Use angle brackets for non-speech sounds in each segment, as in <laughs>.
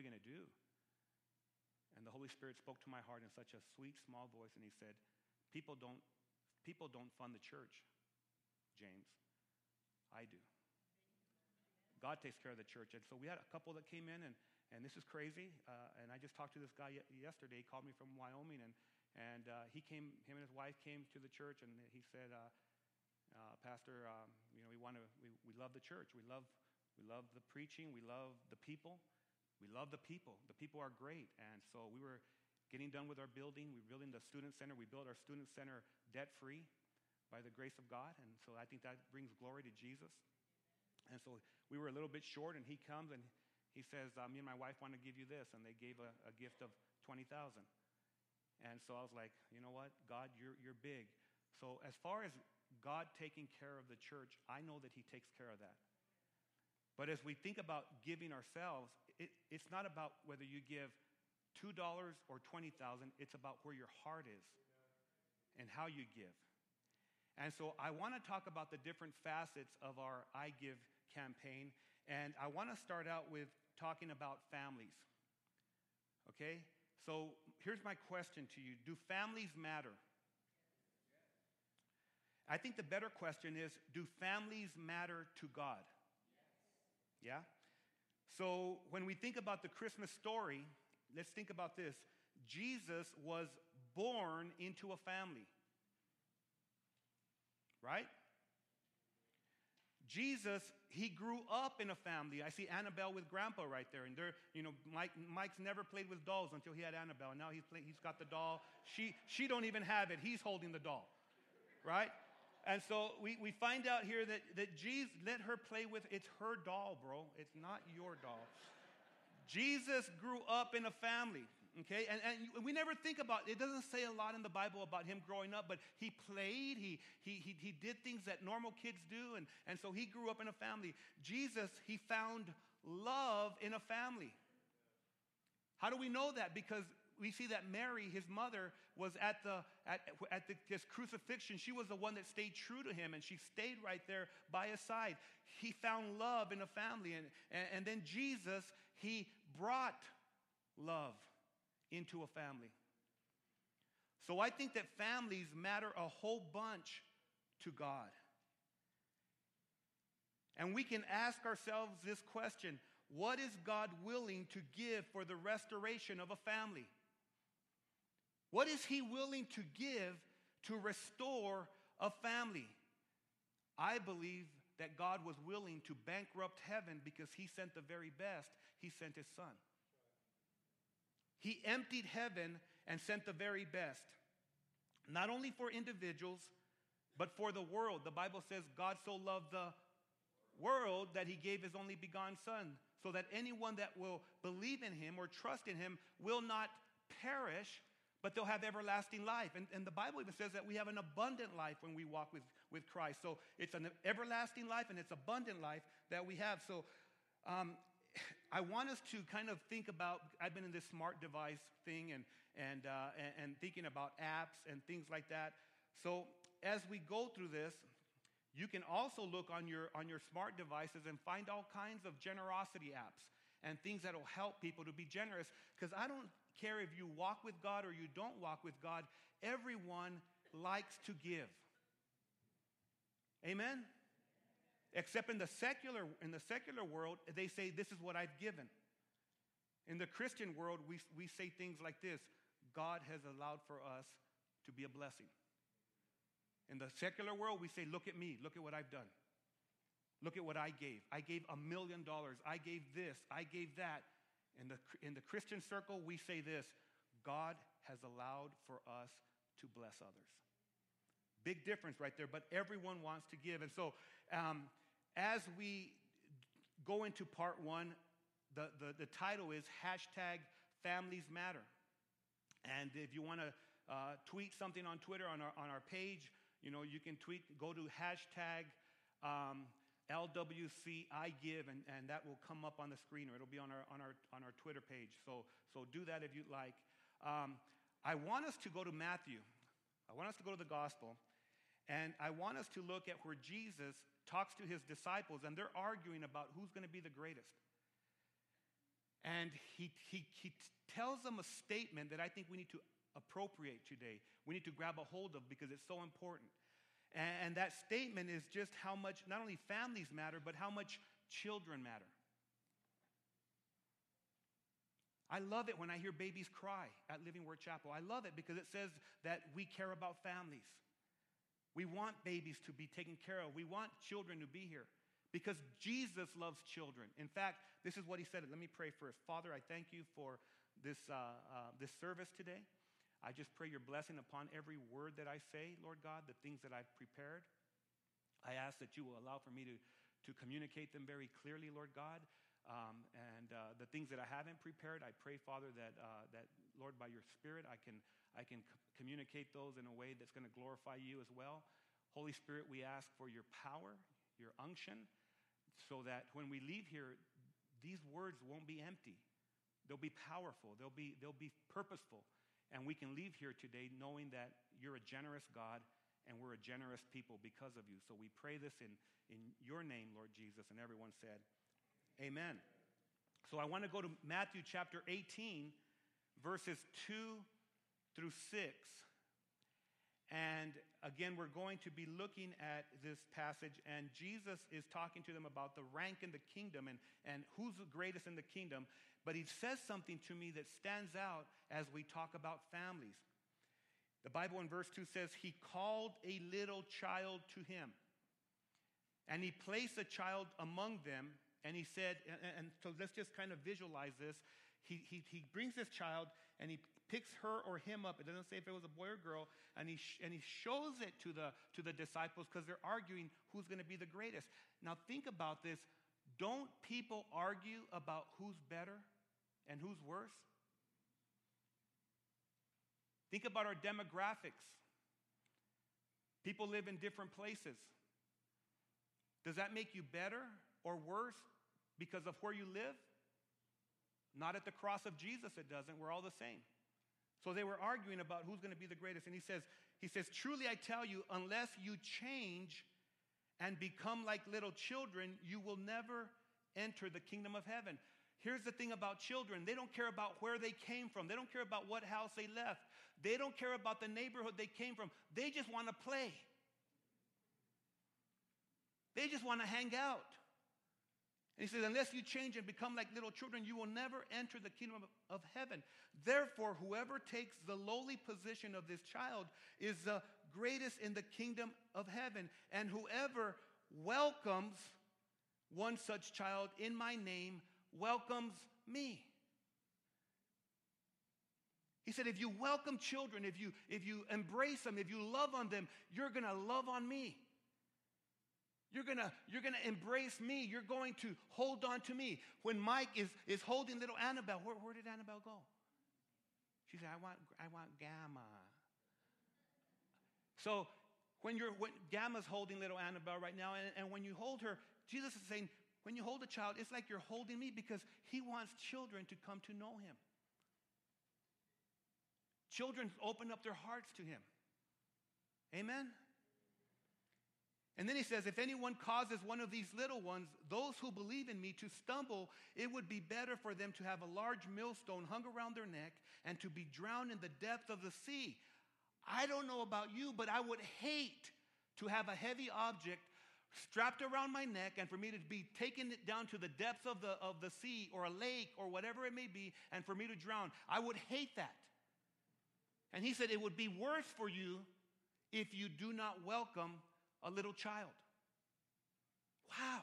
we going to do? And the Holy Spirit spoke to my heart in such a sweet, small voice, and He said, People don't, people don't fund the church, James. I do. God takes care of the church. And so we had a couple that came in, and, and this is crazy. Uh, and I just talked to this guy yesterday. He called me from Wyoming, and, and uh, he came, him and his wife came to the church, and he said, uh, uh Pastor, um, you know, we want to, we, we love the church. We love, we love the preaching. We love the people. We love the people. The people are great. And so we were getting done with our building. We are building the student center. We built our student center debt free by the grace of God. And so I think that brings glory to Jesus. And so we were a little bit short, and he comes and he says, uh, Me and my wife want to give you this. And they gave a, a gift of 20000 And so I was like, You know what? God, you're, you're big. So as far as God taking care of the church, I know that he takes care of that. But as we think about giving ourselves, it, it's not about whether you give $2 or 20000 it's about where your heart is and how you give. And so I want to talk about the different facets of our I Give campaign. And I want to start out with talking about families. Okay? So here's my question to you Do families matter? I think the better question is Do families matter to God? Yeah? So when we think about the Christmas story, let's think about this. Jesus was born into a family right? Jesus, he grew up in a family. I see Annabelle with grandpa right there. And they're, you know, Mike, Mike's never played with dolls until he had Annabelle. And now he's, play, he's got the doll. She, she don't even have it. He's holding the doll, right? And so we, we find out here that, that Jesus, let her play with, it's her doll, bro. It's not your doll. Jesus grew up in a family okay? And, and we never think about it. doesn't say a lot in the Bible about him growing up, but he played, he, he, he, he did things that normal kids do, and, and so he grew up in a family. Jesus, he found love in a family. How do we know that? Because we see that Mary, his mother, was at the at, at the, his crucifixion. She was the one that stayed true to him, and she stayed right there by his side. He found love in a family, and, and, and then Jesus, he brought love into a family. So I think that families matter a whole bunch to God. And we can ask ourselves this question What is God willing to give for the restoration of a family? What is He willing to give to restore a family? I believe that God was willing to bankrupt heaven because He sent the very best. He sent His Son. He emptied heaven and sent the very best, not only for individuals, but for the world. The Bible says God so loved the world that he gave his only begotten Son, so that anyone that will believe in him or trust in him will not perish, but they'll have everlasting life. And, and the Bible even says that we have an abundant life when we walk with, with Christ. So it's an everlasting life and it's abundant life that we have. So um, <sighs> I want us to kind of think about. I've been in this smart device thing and, and, uh, and, and thinking about apps and things like that. So as we go through this, you can also look on your, on your smart devices and find all kinds of generosity apps and things that will help people to be generous. Because I don't care if you walk with God or you don't walk with God, everyone likes to give. Amen? Except in the secular, in the secular world, they say, This is what I've given. In the Christian world, we, we say things like this God has allowed for us to be a blessing. In the secular world, we say, Look at me, look at what I've done. Look at what I gave. I gave a million dollars. I gave this. I gave that. In the, in the Christian circle, we say this God has allowed for us to bless others. Big difference right there, but everyone wants to give. And so, um, as we go into part one, the, the, the title is hashtag families matter. And if you want to uh, tweet something on Twitter on our, on our page, you know, you can tweet, go to hashtag um, LWC I give, and, and that will come up on the screen or it'll be on our, on our, on our Twitter page. So, so do that if you'd like. Um, I want us to go to Matthew. I want us to go to the gospel. And I want us to look at where Jesus talks to his disciples, and they're arguing about who's going to be the greatest. And he, he, he tells them a statement that I think we need to appropriate today. We need to grab a hold of because it's so important. And, that statement is just how much not only families matter, but how much children matter. I love it when I hear babies cry at Living Word Chapel. I love it because it says that we care about families. We want babies to be taken care of. We want children to be here because Jesus loves children. In fact, this is what he said. Let me pray first. Father, I thank you for this, uh, uh, this service today. I just pray your blessing upon every word that I say, Lord God, the things that I've prepared. I ask that you will allow for me to, to communicate them very clearly, Lord God. Um, and uh, the things that I haven't prepared, I pray, Father, that, uh, that Lord, by your Spirit, I can, I can c- communicate those in a way that's going to glorify you as well. Holy Spirit, we ask for your power, your unction, so that when we leave here, these words won't be empty. They'll be powerful, they'll be, they'll be purposeful. And we can leave here today knowing that you're a generous God and we're a generous people because of you. So we pray this in, in your name, Lord Jesus. And everyone said, Amen. So I want to go to Matthew chapter 18, verses 2 through 6. And again, we're going to be looking at this passage, and Jesus is talking to them about the rank in the kingdom and, and who's the greatest in the kingdom. But he says something to me that stands out as we talk about families. The Bible in verse 2 says, He called a little child to him, and he placed a child among them and he said, and, and so let's just kind of visualize this. He, he, he brings this child and he picks her or him up. It doesn't say if it was a boy or girl. And he, sh- and he shows it to the, to the disciples because they're arguing who's going to be the greatest. Now, think about this. Don't people argue about who's better and who's worse? Think about our demographics. People live in different places. Does that make you better or worse because of where you live? Not at the cross of Jesus, it doesn't. We're all the same. So they were arguing about who's going to be the greatest. And he says, he says, Truly I tell you, unless you change and become like little children, you will never enter the kingdom of heaven. Here's the thing about children they don't care about where they came from, they don't care about what house they left, they don't care about the neighborhood they came from. They just want to play, they just want to hang out. And he says, Unless you change and become like little children, you will never enter the kingdom of, heaven. Therefore, whoever takes the lowly position of this child is the greatest in the kingdom of heaven. And whoever welcomes one such child in my name welcomes me. He said, if you welcome children, if you, if you embrace them, if you love on them, you're going to love on me. You're gonna, you're gonna embrace me. You're going to hold on to me. When Mike is, is holding little Annabelle, where, where did Annabelle go? She said, I want, I want Gamma. So when you're when Gamma's holding little Annabelle right now, and, and when you hold her, Jesus is saying, when you hold a child, it's like you're holding me because he wants children to come to know him. Children open up their hearts to him. Amen? And then he says, If anyone causes one of these little ones, those who believe in me, to stumble, it would be better for them to have a large millstone hung around their neck and to be drowned in the depth of the sea. I don't know about you, but I would hate to have a heavy object strapped around my neck and for me to be taken down to the depths of the, of the sea or a lake or whatever it may be and for me to drown. I would hate that. And he said, It would be worse for you if you do not welcome a little child. Wow.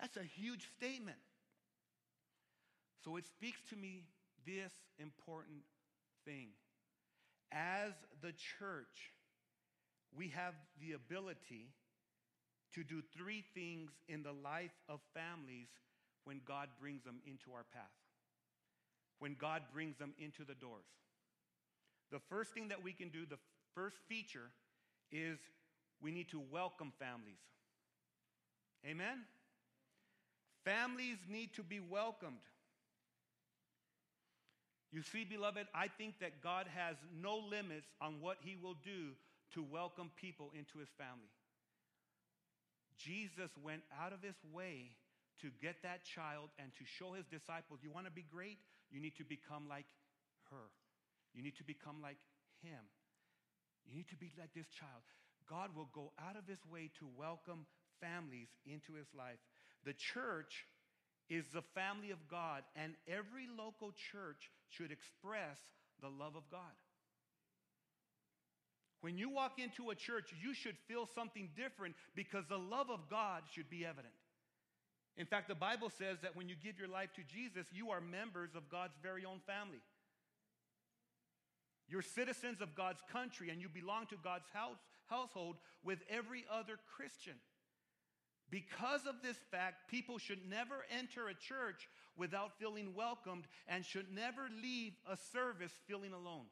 That's a huge statement. So it speaks to me this important thing. As the church, we have the ability to do three things in the life of families when God brings them into our path, when God brings them into the doors. The first thing that we can do, the first feature, is we need to welcome families. Amen? Families need to be welcomed. You see, beloved, I think that God has no limits on what He will do to welcome people into His family. Jesus went out of His way to get that child and to show his disciples, you want to be great? You need to become like her. You need to become like him. You need to be like this child. God will go out of his way to welcome families into his life. The church is the family of God, and every local church should express the love of God. When you walk into a church, you should feel something different because the love of God should be evident. In fact, the Bible says that when you give your life to Jesus, you are members of God's very own family. You're citizens of God's country and you belong to God's house, household with every other Christian. Because of this fact, people should never enter a church without feeling welcomed and should never leave a service feeling alone.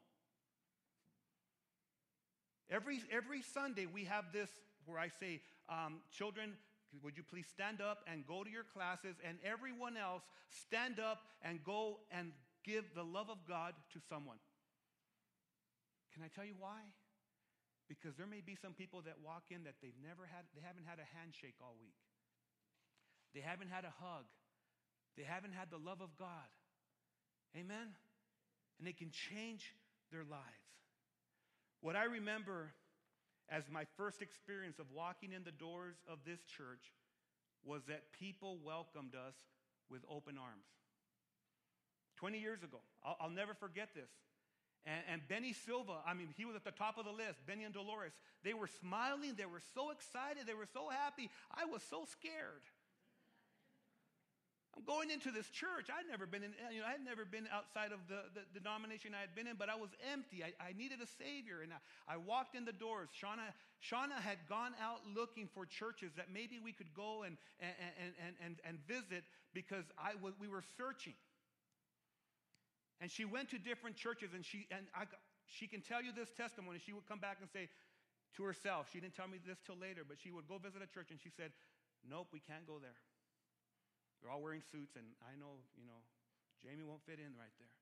Every, every Sunday, we have this where I say, um, Children, would you please stand up and go to your classes? And everyone else, stand up and go and give the love of God to someone. Can I tell you why? Because there may be some people that walk in that they've never had, they haven't had a handshake all week. They haven't had a hug. They haven't had the love of God. Amen? And it can change their lives. What I remember as my first experience of walking in the doors of this church was that people welcomed us with open arms. 20 years ago, I'll, I'll never forget this. And, and, Benny Silva, I mean, he was at the top of the list. Benny and Dolores, they were smiling. They were so excited. They were so happy. I was so scared. I'm going into this church. I'd never been in, you know, I had never been outside of the, the, denomination I had been in, but I was empty. I, I needed a savior. And I, I, walked in the doors. Shauna, Shauna had gone out looking for churches that maybe we could go and, and, and, and, and visit because I, we were searching. And she went to different churches and she, and I, she can tell you this testimony. She would come back and say to herself, she didn't tell me this till later, but she would go visit a church and she said, Nope, we can't go there. They're all wearing suits, and I know, you know, Jamie won't fit in right there.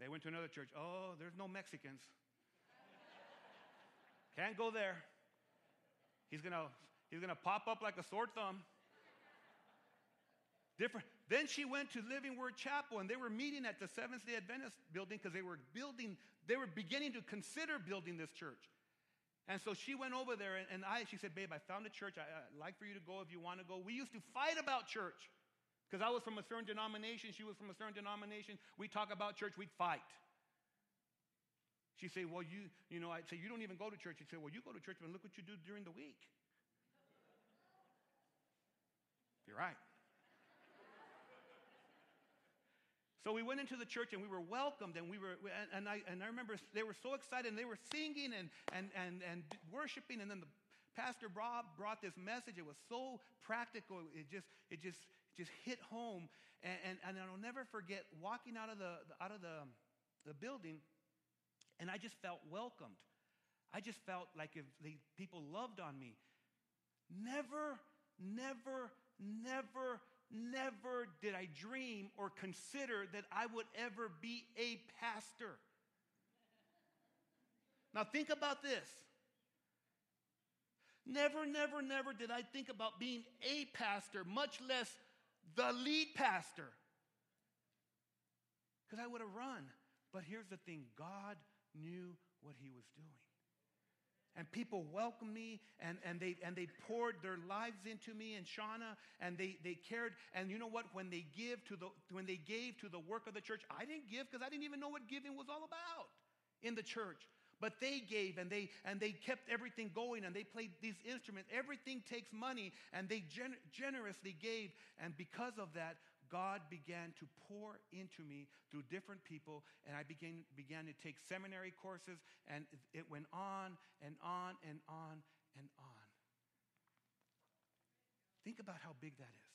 They went to another church. Oh, there's no Mexicans. <laughs> Can't go there. He's gonna, he's gonna pop up like a sore thumb. Different. Then she went to Living Word Chapel, and they were meeting at the Seventh Day Adventist building because they were building, they were beginning to consider building this church. And so she went over there, and, and I, she said, Babe, I found a church. I, would like for you to go if you want to go. We used to fight about church because I was from a certain denomination. She was from a certain denomination. We talk about church, we'd fight. She said, Well, you, you know, I'd say, You don't even go to church. She'd say, Well, you go to church, but look what you do during the week. You're right. So we went into the church and we were welcomed and we were, and, and, I, and I remember they were so excited and they were singing and, and, and, and worshiping. And then the pastor Bob brought this message. It was so practical. It just, it just, just hit home. And, and, and I'll never forget walking out of the, out of the, the building and I just felt welcomed. I just felt like if the people loved on me. Never, never, never never did I dream or consider that I would ever be a pastor. Now, think about this. Never, never, never did I think about being a pastor, much less the lead pastor. Because I would have run. But here's the thing God knew what he was doing and people welcomed me and, and, they, and they poured their lives into me and shauna and they, they cared. And you know what? When they give to the when they gave to the work of the church i didn't give because i didn't even know what giving was all about in the church. But they gave and they and they kept everything going and they played these instruments. Everything takes money and they gen- generously gave. And because of that God began to pour into me through different people, and I began, began to take seminary courses, and it went on and on and on and on. Think about how big that is.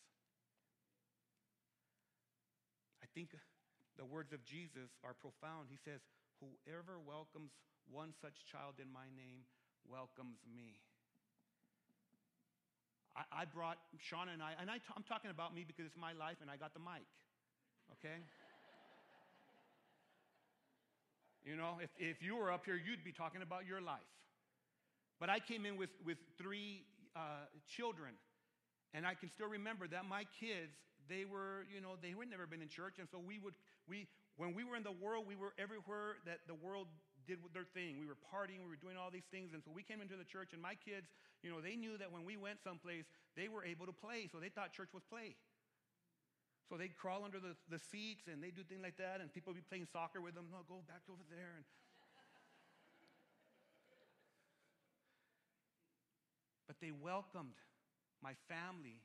I think the words of Jesus are profound. He says, Whoever welcomes one such child in my name welcomes me. I, I brought Sean and I, and I t- I'm talking about me because it's my life and I got the mic, okay? you know, if, if you were up here, you'd be talking about your life. But I came in with, with three uh, children, And I can still remember that my kids, they were, you know, they had never been in church. And so we would, we, when we were in the world, we were everywhere that the world did their thing. We were partying, we were doing all these things. And so we came into the church, and my kids, you know, they knew that when we went someplace, they were able to play. So they thought church was play. So they'd crawl under the, the seats and they'd do things like that, and people would be playing soccer with them. No, go back over there. And <laughs> but they welcomed my family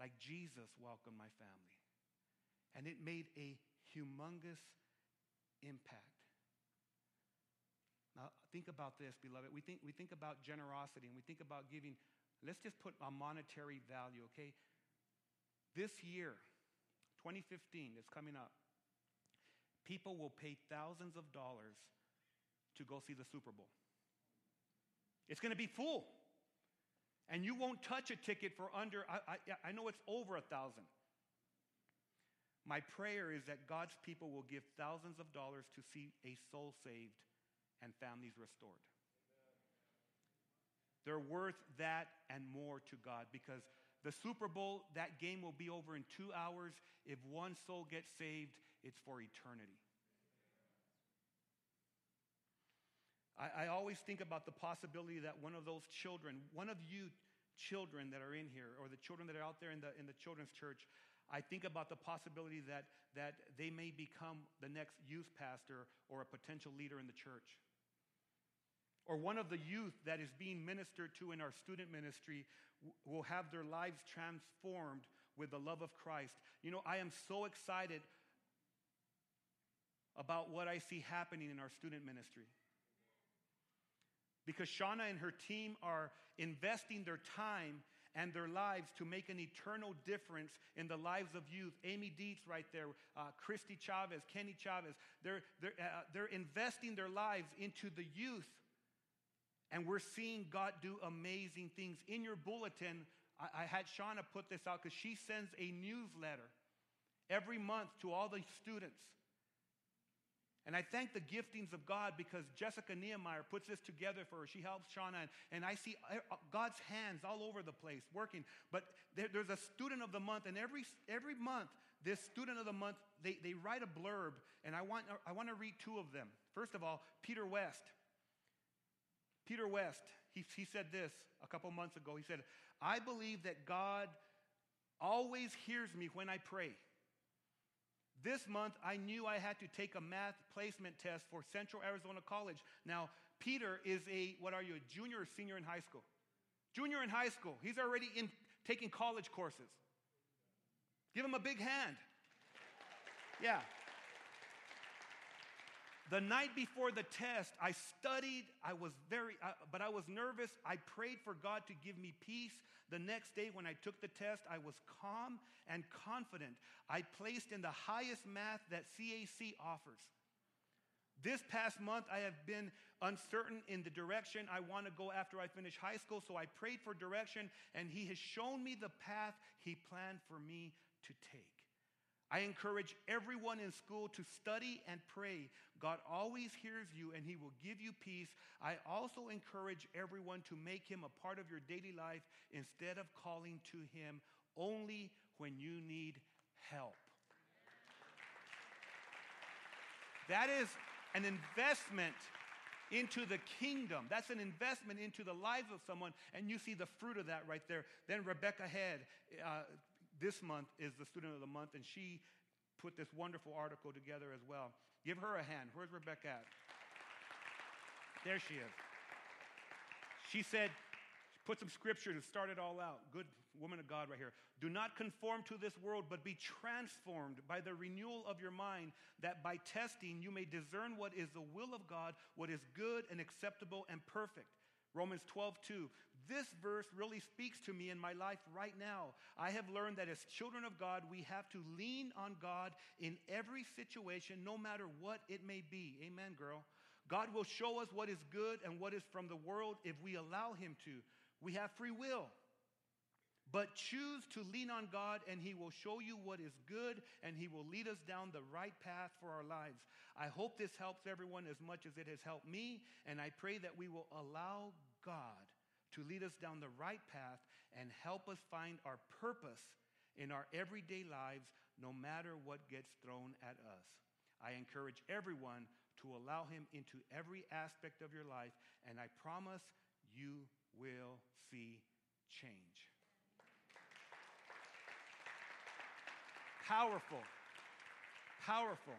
like Jesus welcomed my family. And it made a humongous impact. Now, think about this, beloved. We think, we think about generosity and we think about giving. Let's just put a monetary value, okay? This year, 2015, is coming up. People will pay thousands of dollars to go see the Super Bowl. It's going to be full. And you won't touch a ticket for under, I, I, I know it's over a thousand. My prayer is that God's people will give thousands of dollars to see a soul saved and families restored. They're worth that and more to God because the Super Bowl, that game will be over in two hours. If one soul gets saved, it's for eternity. I, I always think about the possibility that one of those children, one of you children that are in here, or the children that are out there in the, in the children's church, I think about the possibility that, that they may become the next youth pastor or a potential leader in the church. Or one of the youth that is being ministered to in our student ministry will have their lives transformed with the love of Christ. You know, I am so excited about what I see happening in our student ministry because Shauna and her team are investing their time and their lives to make an eternal difference in the lives of youth. Amy Dietz, right there, uh, Christy Chavez, Kenny Chavez, they're, they're, uh, they're investing their lives into the youth. And we're seeing God do amazing things. In your bulletin, I, I had Shauna put this out because she sends a newsletter every month to all the students. And I thank the giftings of God because Jessica Nehemiah puts this together for her. She helps Shauna, and, and I see uh, God's hands all over the place working. But there, there's a student of the month, and every, every month, this student of the month, they, they write a blurb, and I want, I want to read two of them. First of all, Peter West. Peter West, he, he said this a couple months ago. He said, I believe that God always hears me when I pray. This month, I knew I had to take a math placement test for Central Arizona College. Now, Peter is a, what are you, a junior or senior in high school? Junior in high school. He's already in taking college courses. Give him a big hand. Yeah. The night before the test, I studied. I was very, uh, but I was nervous. I prayed for God to give me peace. The next day, when I took the test, I was calm and confident. I placed in the highest math that CAC offers. This past month, I have been uncertain in the direction I want to go after I finish high school, so I prayed for direction, and He has shown me the path He planned for me to take. I encourage everyone in school to study and pray. God always hears you and He will give you peace. I also encourage everyone to make Him a part of your daily life instead of calling to Him only when you need help. That is an investment into the kingdom. That's an investment into the lives of someone, and you see the fruit of that right there. Then Rebecca Head, uh, this month is the student of the month, and she put this wonderful article together as well. Give her a hand. Where's Rebecca at? There she is. She said, put some scripture to start it all out. Good woman of God right here. Do not conform to this world, but be transformed by the renewal of your mind, that by testing you may discern what is the will of God, what is good and acceptable and perfect. Romans 12, 2. This verse really speaks to me in my life right now. I have learned that as children of God, we have to lean on God in every situation, no matter what it may be. Amen, girl. God will show us what is good and what is from the world if we allow Him to. We have free will. But choose to lean on God, and He will show you what is good, and He will lead us down the right path for our lives. I hope this helps everyone as much as it has helped me, and I pray that we will allow God to lead us down the right path and help us find our purpose in our everyday lives, no matter what gets thrown at us. I encourage everyone to allow Him into every aspect of your life, and I promise you will see change. Powerful. Powerful.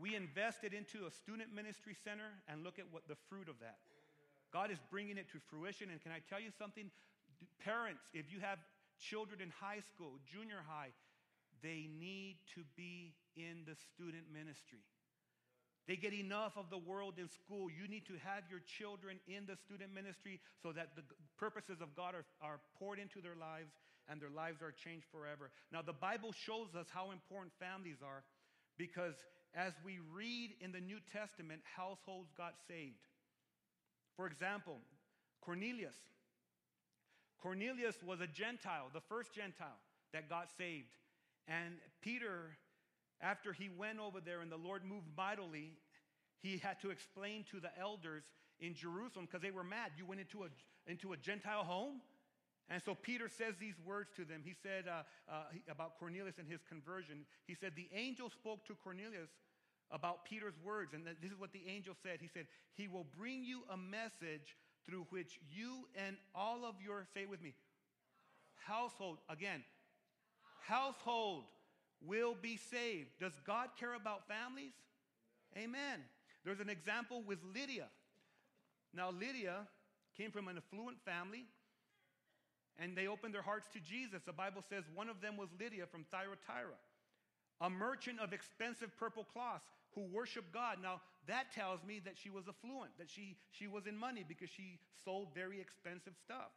We invested into a student ministry center and look at what the fruit of that. God is bringing it to fruition. And can I tell you something? Parents, if you have children in high school, junior high, they need to be in the student ministry. They get enough of the world in school. You need to have your children in the student ministry so that the purposes of God are, are poured into their lives and their lives are changed forever. Now, the Bible shows us how important families are because as we read in the New Testament, households got saved. For example, Cornelius. Cornelius was a Gentile, the first Gentile that got saved. And Peter after he went over there and the Lord moved mightily, he had to explain to the elders in Jerusalem because they were mad. You went into a, into a Gentile home? And so Peter says these words to them. He said uh, uh, about Cornelius and his conversion. He said, The angel spoke to Cornelius about Peter's words. And this is what the angel said. He said, He will bring you a message through which you and all of your, say with me, household, again, household will be saved. Does God care about families? Amen. There's an example with Lydia. Now, Lydia came from an affluent family and they opened their hearts to Jesus. The Bible says one of them was Lydia from Thyatira, a merchant of expensive purple cloths who worship God. Now, that tells me that she was affluent, that she, she was in money because she sold very expensive stuff.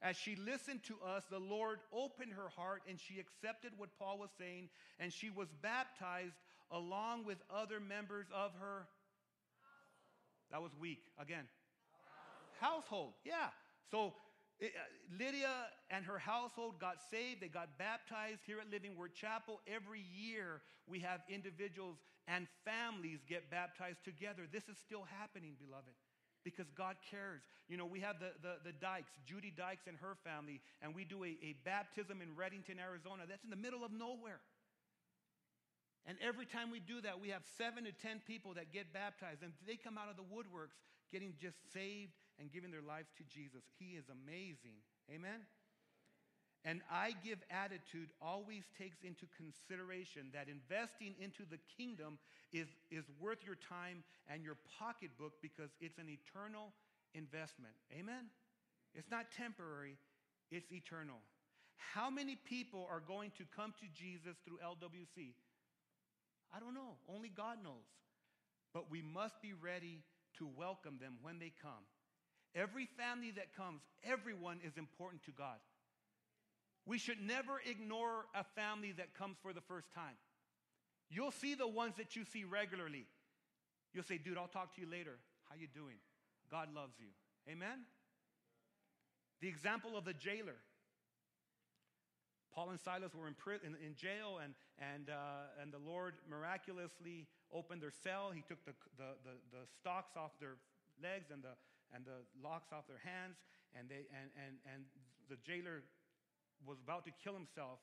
As she listened to us, the Lord opened her heart and she accepted what Paul was saying, and she was baptized along with other members of her. That was weak. Again. Household. household. Yeah. So Uh, Lydia and her household got saved. They got baptized here at Living Word Chapel. Every year we have individuals and families get baptized together. This is still happening, beloved because God cares. You know, we have the, the, the, Dykes, Judy Dykes and her family, and we do a, a baptism in Redington, Arizona. That's in the middle of nowhere. And every time we do that, we have seven to 10 people that get baptized, and they come out of the woodworks getting just saved and giving their lives to Jesus. He is amazing. Amen? And I give attitude always takes into consideration that investing into the kingdom is, is worth your time and your pocketbook because it's an eternal investment. Amen? It's not temporary, it's eternal. How many people are going to come to Jesus through LWC? I don't know. Only God knows. But we must be ready to welcome them when they come. Every family that comes, everyone is important to God. We should never ignore a family that comes for the first time. You'll see the ones that you see regularly. You'll say, dude, I'll talk to you later. How you doing? God loves you. Amen? The example of the jailer. Paul and Silas were in, prison, in, jail, and, and, uh, and the Lord miraculously opened their cell. He took the, the, the, the stocks off their legs and the, and the locks off their hands, and, they, and, and, and the jailer was about to kill himself.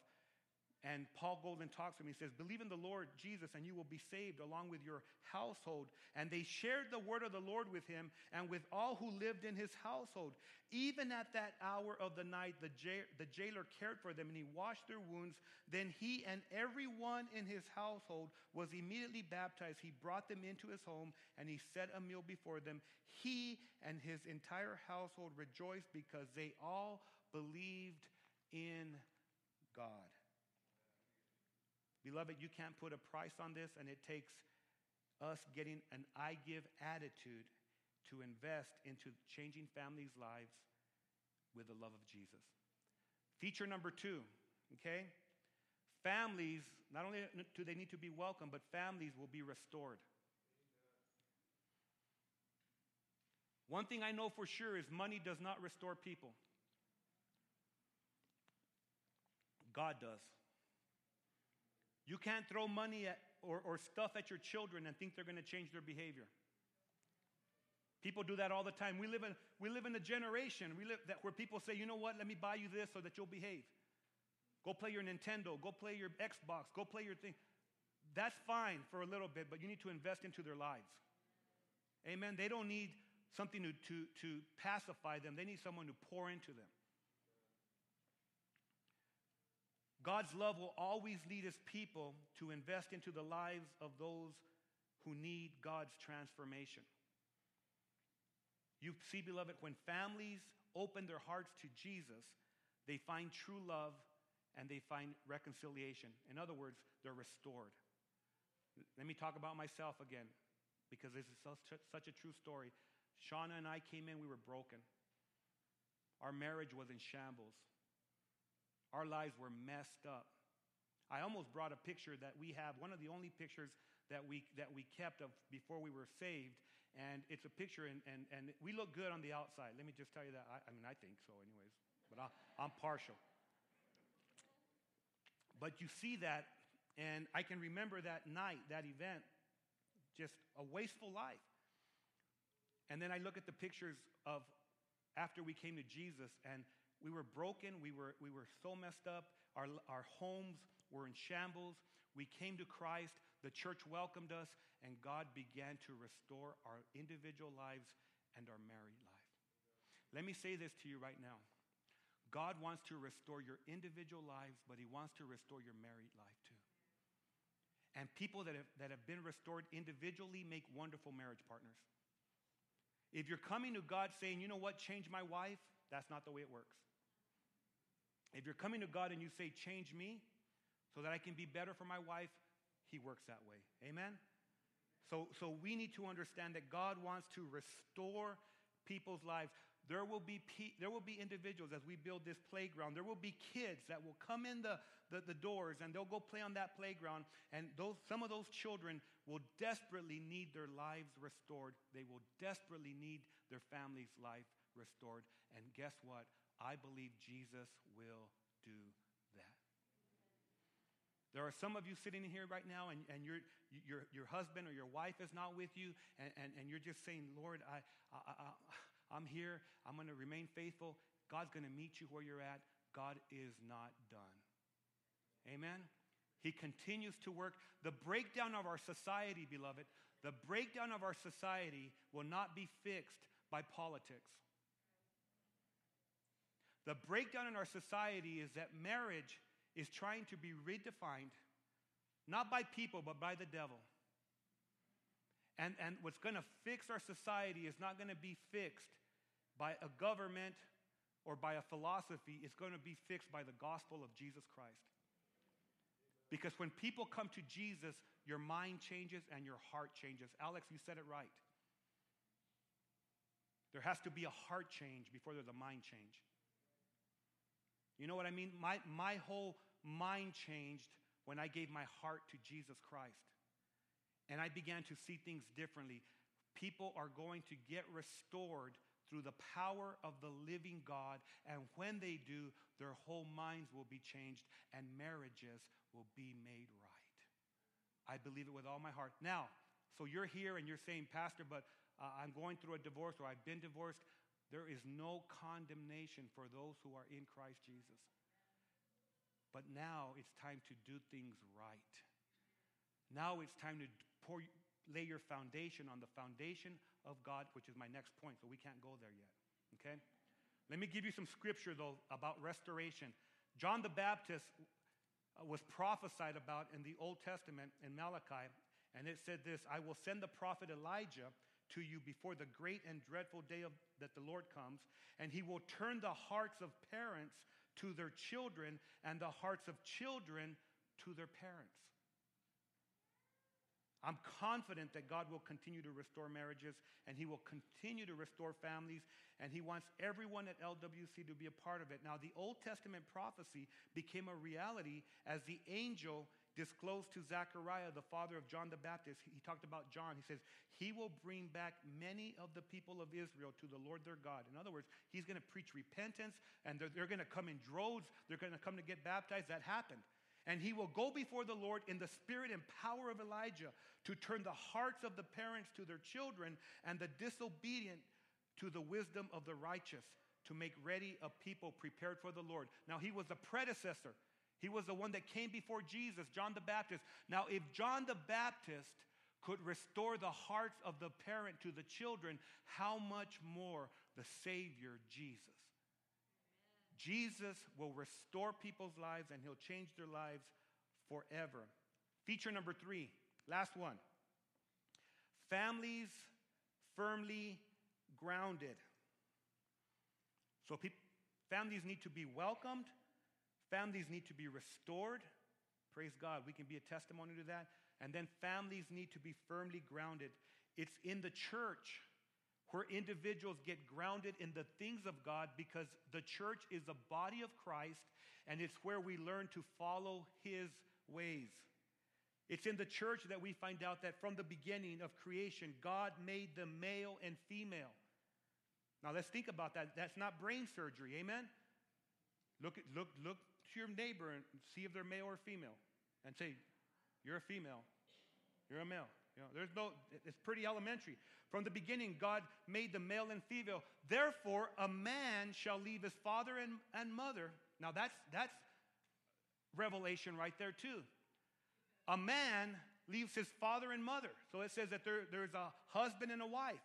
And Paul and talks to him. He says, Believe in the Lord Jesus, and you will be saved along with your household. And they shared the word of the Lord with him and with all who lived in his household. Even at that hour of the night, the, the jailer cared for them and he washed their wounds. Then he and everyone in his household was immediately baptized. He brought them into his home and he set a meal before them. He and his entire household rejoiced because they all believed in God. Beloved, you can't put a price on this, and it takes us getting an I give attitude to invest into changing families' lives with the love of Jesus. Feature number two, okay? Families, not only do they need to be welcome, but families will be restored. One thing I know for sure is money does not restore people. God does. You can't throw money at, or, or stuff at your children and think they're going to change their behavior. People do that all the time. We live in, we live in a generation we live that, where people say, you know what, let me buy you this so that you'll behave. Go play your Nintendo, go play your Xbox, go play your thing. That's fine for a little bit, but you need to invest into their lives. Amen. They don't need something to, to, to pacify them, they need someone to pour into them. God's love will always lead his people to invest into the lives of those who need God's transformation. You see, beloved, when families open their hearts to Jesus, they find true love and they find reconciliation. In other words, they're restored. Let me talk about myself again because this is such a true story. Shauna and I came in, we were broken. Our marriage was in shambles. Our lives were messed up. I almost brought a picture that we have, one of the only pictures that we, that we kept of before we were saved. And it's a picture, and, and, and we look good on the outside. Let me just tell you that. I, I mean, I think so, anyways, but I, I'm partial. But you see that, and I can remember that night, that event, just a wasteful life. And then I look at the pictures of after we came to Jesus, and we were broken. We were, we were so messed up. Our, our homes were in shambles. We came to Christ. The church welcomed us, and God began to restore our individual lives and our married life. Let me say this to you right now God wants to restore your individual lives, but He wants to restore your married life too. And people that have, that have been restored individually make wonderful marriage partners. If you're coming to God saying, you know what, change my wife, that's not the way it works. If you're coming to God and you say, change me so that I can be better for my wife, He works that way. Amen? So, so we need to understand that God wants to restore people's lives. There will, be pe- there will be individuals as we build this playground. There will be kids that will come in the, the, the doors and they'll go play on that playground. And those, some of those children will desperately need their lives restored. They will desperately need their family's life restored. And guess what? I believe Jesus will do that. There are some of you sitting in here right now, and, and your, your, your husband or your wife is not with you, and, and, and you're just saying, Lord, I, I, I, I'm here. I'm going to remain faithful. God's going to meet you where you're at. God is not done. Amen? He continues to work. The breakdown of our society, beloved, the breakdown of our society will not be fixed by politics. The breakdown in our society is that marriage is trying to be redefined, not by people, but by the devil. And, and what's going to fix our society is not going to be fixed by a government or by a philosophy, it's going to be fixed by the gospel of Jesus Christ. Because when people come to Jesus, your mind changes and your heart changes. Alex, you said it right. There has to be a heart change before there's a mind change. You know what I mean? My, my whole mind changed when I gave my heart to Jesus Christ. And I began to see things differently. People are going to get restored through the power of the living God. And when they do, their whole minds will be changed and marriages will be made right. I believe it with all my heart. Now, so you're here and you're saying, Pastor, but uh, I'm going through a divorce or I've been divorced. There is no condemnation for those who are in Christ Jesus. But now it's time to do things right. Now it's time to pour, lay your foundation on the foundation of God, which is my next point, so we can't go there yet. Okay? Let me give you some scripture, though, about restoration. John the Baptist uh, was prophesied about in the Old Testament in Malachi, and it said this I will send the prophet Elijah to you before the great and dreadful day of, that the Lord comes, and he will turn the hearts of parents to their children and the hearts of children to their parents. I'm confident that God will continue to restore marriages and He will continue to restore families, and He wants everyone at LWC to be a part of it. Now, the Old Testament prophecy became a reality as the angel disclosed to Zechariah, the father of John the Baptist. He talked about John. He says, He will bring back many of the people of Israel to the Lord their God. In other words, He's going to preach repentance, and they're, they're going to come in droves. They're going to come to get baptized. That happened. And he will go before the Lord in the spirit and power of Elijah to turn the hearts of the parents to their children and the disobedient to the wisdom of the righteous to make ready a people prepared for the Lord. Now, he was a predecessor. He was the one that came before Jesus, John the Baptist. Now, if John the Baptist could restore the hearts of the parent to the children, how much more the Savior, Jesus? Jesus will restore people's lives and he'll change their lives forever. Feature number three, last one families firmly grounded. So, people, families need to be welcomed, families need to be restored. Praise God, we can be a testimony to that. And then families need to be firmly grounded. It's in the church where individuals get grounded in the things of God because the church is a body of Christ and it's where we learn to follow his ways. It's in the church that we find out that from the beginning of creation, God made them male and female. Now let's think about that. That's not brain surgery, amen? Look, look, look to your neighbor and see if they're male or female and say, You're a female, you're a male. You know, there's no, it's pretty elementary. From the beginning, God made the male and female. Therefore, a man shall leave his father and, and mother. Now, that's, that's revelation right there, too. A man leaves his father and mother. So it says that there, there's a husband and a wife.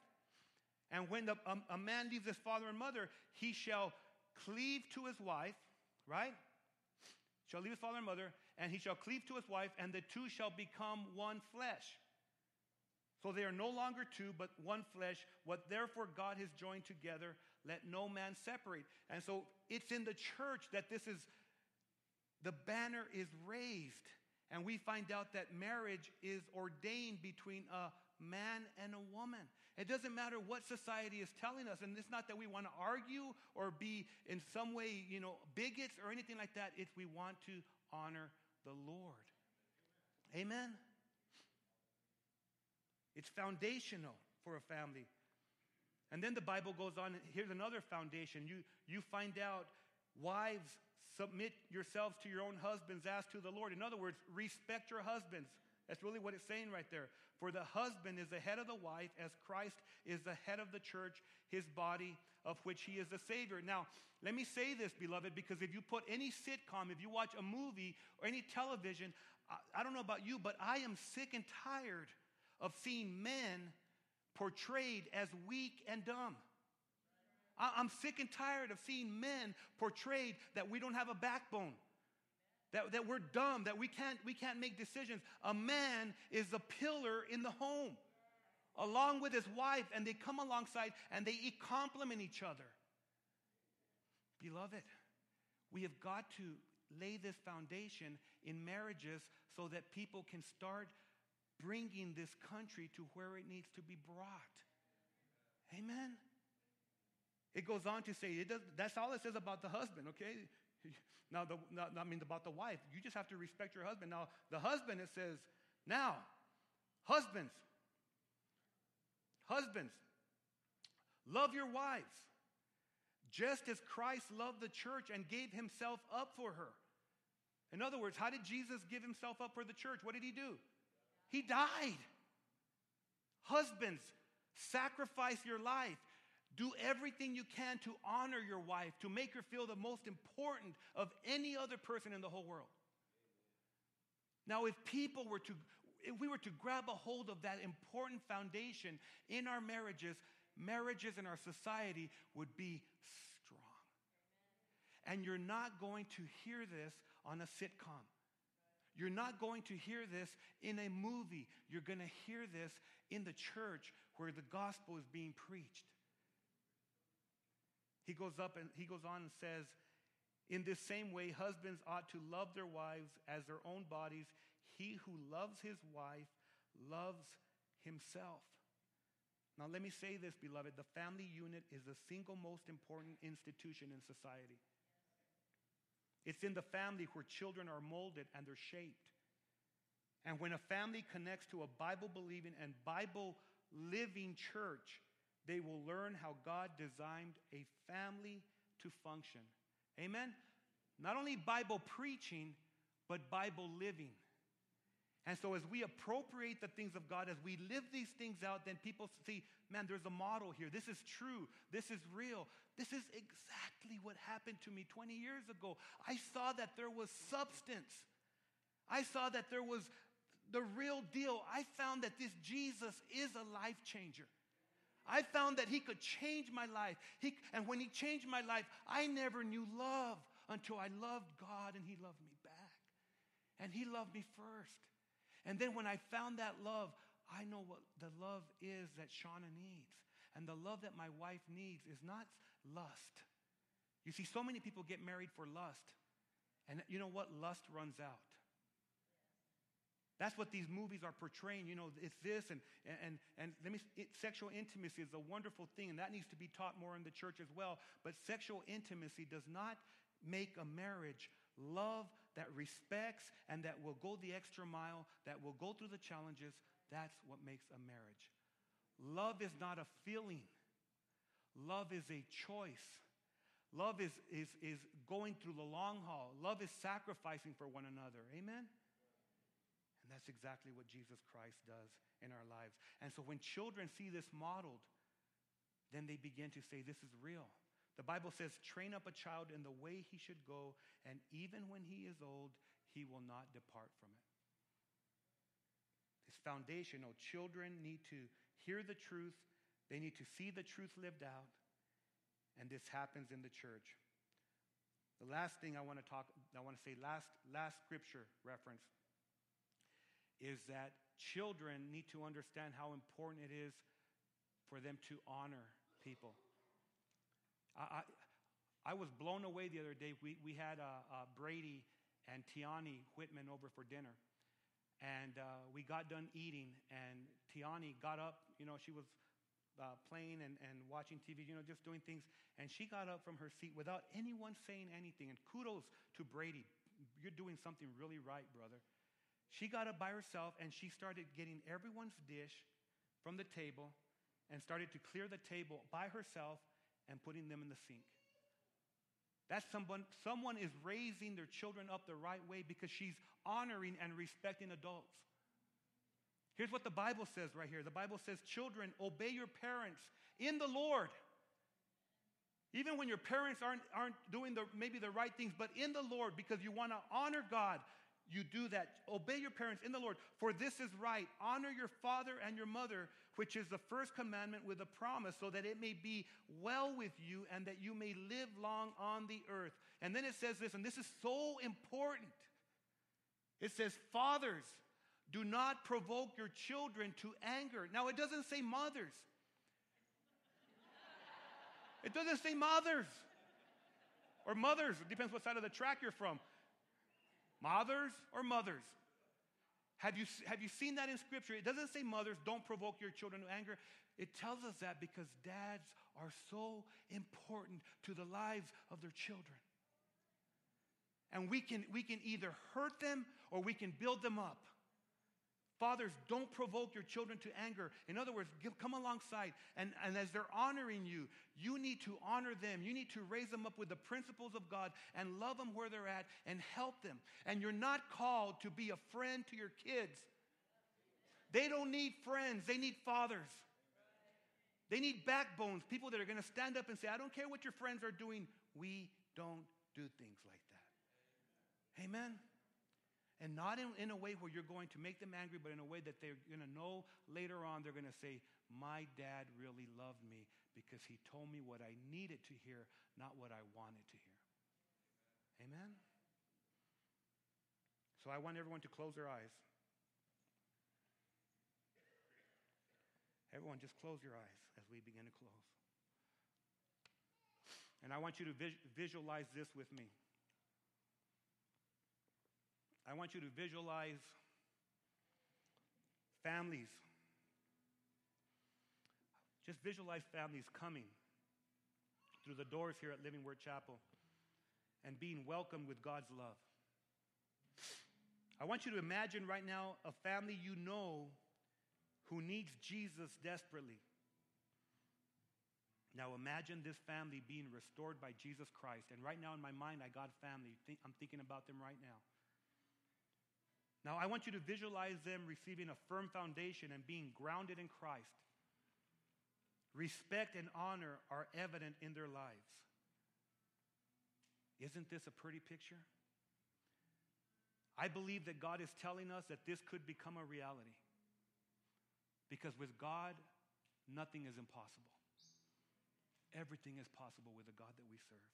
And when the, um, a man leaves his father and mother, he shall cleave to his wife, right? Shall leave his father and mother, and he shall cleave to his wife, and the two shall become one flesh. So they are no longer two, but one flesh. What therefore God has joined together, let no man separate. And so it's in the church that this is, the banner is raised. And we find out that marriage is ordained between a man and a woman. It doesn't matter what society is telling us. And it's not that we want to argue or be in some way, you know, bigots or anything like that. It's we want to honor the Lord. Amen. It's foundational for a family. And then the Bible goes on, here's another foundation. You, you find out, wives, submit yourselves to your own husbands as to the Lord. In other words, respect your husbands. That's really what it's saying right there. For the husband is the head of the wife, as Christ is the head of the church, his body, of which he is the Savior. Now, let me say this, beloved, because if you put any sitcom, if you watch a movie or any television, I, I don't know about you, but I am sick and tired of seeing men portrayed as weak and dumb. I'm sick and tired of seeing men portrayed that we don't have a backbone, that, that we're dumb, that we can't, we can't make decisions. A man is a pillar in the home, along with his wife, and they come alongside and they complement each other. Beloved, we have got to lay this foundation in marriages so that people can start bringing this country to where it needs to be brought. Amen. It goes on to say, does, that's all it says about the husband, okay? <laughs> Now, the, I mean about the wife. You just have to respect your husband. Now, the husband, it says, now, husbands, husbands, love your wives, just as Christ loved the church and gave himself up for her. In other words, how did Jesus give himself up for the church? What did he do? He died. Husbands, sacrifice your life. Do everything you can to honor your wife, to make her feel the most important of any other person in the whole world. Now, if people were to, if we were to grab a hold of that important foundation in our marriages, marriages in our society would be strong. And you're not going to hear this on a sitcom. You're not going to hear this in a movie. You're going to hear this in the church where the gospel is being preached. He goes up and he goes on and says, In this same way, husbands ought to love their wives as their own bodies. He who loves his wife loves himself. Now, let me say this, beloved the family unit is the single most important institution in society. It's in the family where children are molded and they're shaped. And when a family connects to a Bible believing and Bible living church, they will learn how God designed a family to function. Amen? Not only Bible preaching, but Bible living. And so, as we appropriate the things of God, as we live these things out, then people see, man, there's a model here. This is true. This is real. This is exactly what happened to me 20 years ago. I saw that there was substance, I saw that there was the real deal. I found that this Jesus is a life changer. I found that he could change my life. He, and when he changed my life, I never knew love until I loved God and he loved me back. And he loved me first. And then when I found that love, I know what the love is that Shauna needs. And the love that my wife needs is not lust. You see, so many people get married for lust. And you know what? Lust runs out. That's what these movies are portraying. You know, it's this, and, and, and let me, it, sexual intimacy is a wonderful thing, and that needs to be taught more in the church as well. But sexual intimacy does not make a marriage love that respects and that will go the extra mile, that will go through the challenges, that's what makes a marriage. Love is not a feeling, love is a choice. Love is, is, is going through the long haul. Love is sacrificing for one another. Amen? And that's exactly what Jesus Christ does in our lives. And so when children see this modeled, then they begin to say, This is real. The Bible says, train up a child in the way he should go, and even when he is old, he will not depart from it. It's foundational. Children need to hear the truth, they need to see the truth lived out, and this happens in the church. The last thing I want to talk, I want to say, last, last scripture reference is that children need to understand how important it is for them to honor people. I, I, I was blown away the other day. We, we had uh, uh, Brady and Tiani Whitman over for dinner. And uh, we got done eating, and Tiani got up. You know, she was uh, playing and, and watching TV, you know, just doing things. And she got up from her seat without anyone saying anything. And kudos to Brady. You're doing something really right, brother. She got up by herself and she started getting everyone's dish from the table and started to clear the table by herself and putting them in the sink. That's someone, someone is raising their children up the right way because she's honoring and respecting adults. Here's what the Bible says right here the Bible says, Children, obey your parents in the Lord. Even when your parents aren't, aren't doing the, maybe the right things, but in the Lord, because you want to honor God, you do that. Obey your parents in the Lord, for this is right. Honor your father and your mother, which is the first commandment with a promise, so that it may be well with you and that you may live long on the earth. And then it says this, and this is so important. It says, Fathers, do not provoke your children to anger. Now, it doesn't say mothers, it doesn't say mothers or mothers. It depends what side of the track you're from. Mothers or mothers? Have you, have you seen that in Scripture? It doesn't say mothers, don't provoke your children to anger. It tells us that because dads are so important to the lives of their children. And we can, we can either hurt them or we can build them up. Fathers, don't provoke your children to anger. In other words, give, come alongside. And, and as they're honoring you, you need to honor them. You need to raise them up with the principles of God and love them where they're at and help them. And you're not called to be a friend to your kids. They don't need friends, they need fathers. They need backbones, people that are going to stand up and say, I don't care what your friends are doing. We don't do things like that. Amen and not in, in a way where you're going to make them angry, but in a way that they're going to know later on, they're going to say, My dad really loved me because he told me what I needed to hear, not what I wanted to hear. Amen? So I want everyone to close their eyes. Everyone, just close your eyes as we begin to close. And I want you to vis- visualize this with me. I want you to visualize families. Just visualize families coming through the doors here at Living Word Chapel and being welcomed with God's love. I want you to imagine right now a family you know who needs Jesus desperately. Now imagine this family being restored by Jesus Christ. And right now in my mind, I got family. I'm thinking about them right now. Now, I want you to visualize them receiving a firm foundation and being grounded in Christ. Respect and honor are evident in their lives. Isn't this a pretty picture? I believe that God is telling us that this could become a reality. Because with God, nothing is impossible. Everything is possible with the God that we serve.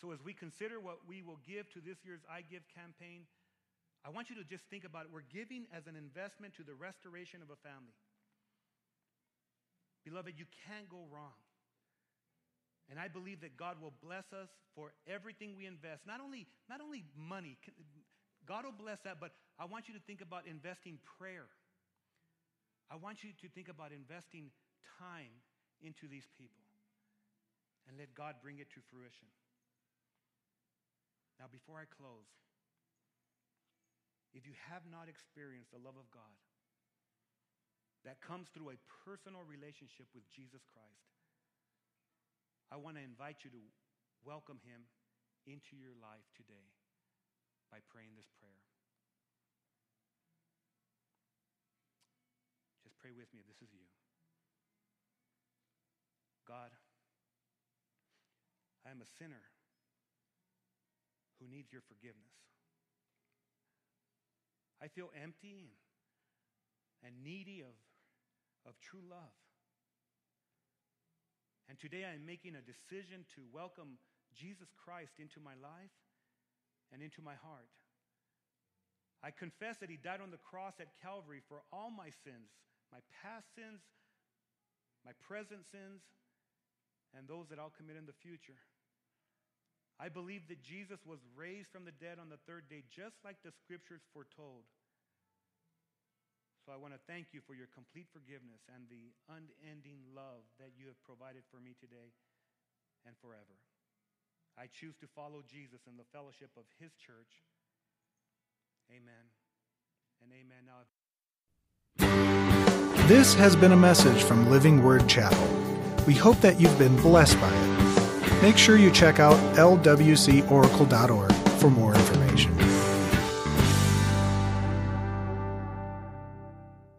So, as we consider what we will give to this year's I Give campaign, I want you to just think about it. We're giving as an investment to the restoration of a family. Beloved, you can't go wrong. And I believe that God will bless us for everything we invest. Not only, not only money, God will bless that, but I want you to think about investing prayer. I want you to think about investing time into these people and let God bring it to fruition. Now, before I close, if you have not experienced the love of God that comes through a personal relationship with Jesus Christ, I want to invite you to welcome him into your life today by praying this prayer. Just pray with me if this is you. God, I am a sinner who needs your forgiveness. I feel empty and, and needy of, of true love. And today I am making a decision to welcome Jesus Christ into my life and into my heart. I confess that He died on the cross at Calvary for all my sins, my past sins, my present sins, and those that I'll commit in the future. I believe that Jesus was raised from the dead on the third day, just like the scriptures foretold. So I want to thank you for your complete forgiveness and the unending love that you have provided for me today and forever. I choose to follow Jesus in the fellowship of his church. Amen and amen. Now, this has been a message from Living Word Chapel. We hope that you've been blessed by it. Make sure you check out lwcoracle.org for more information.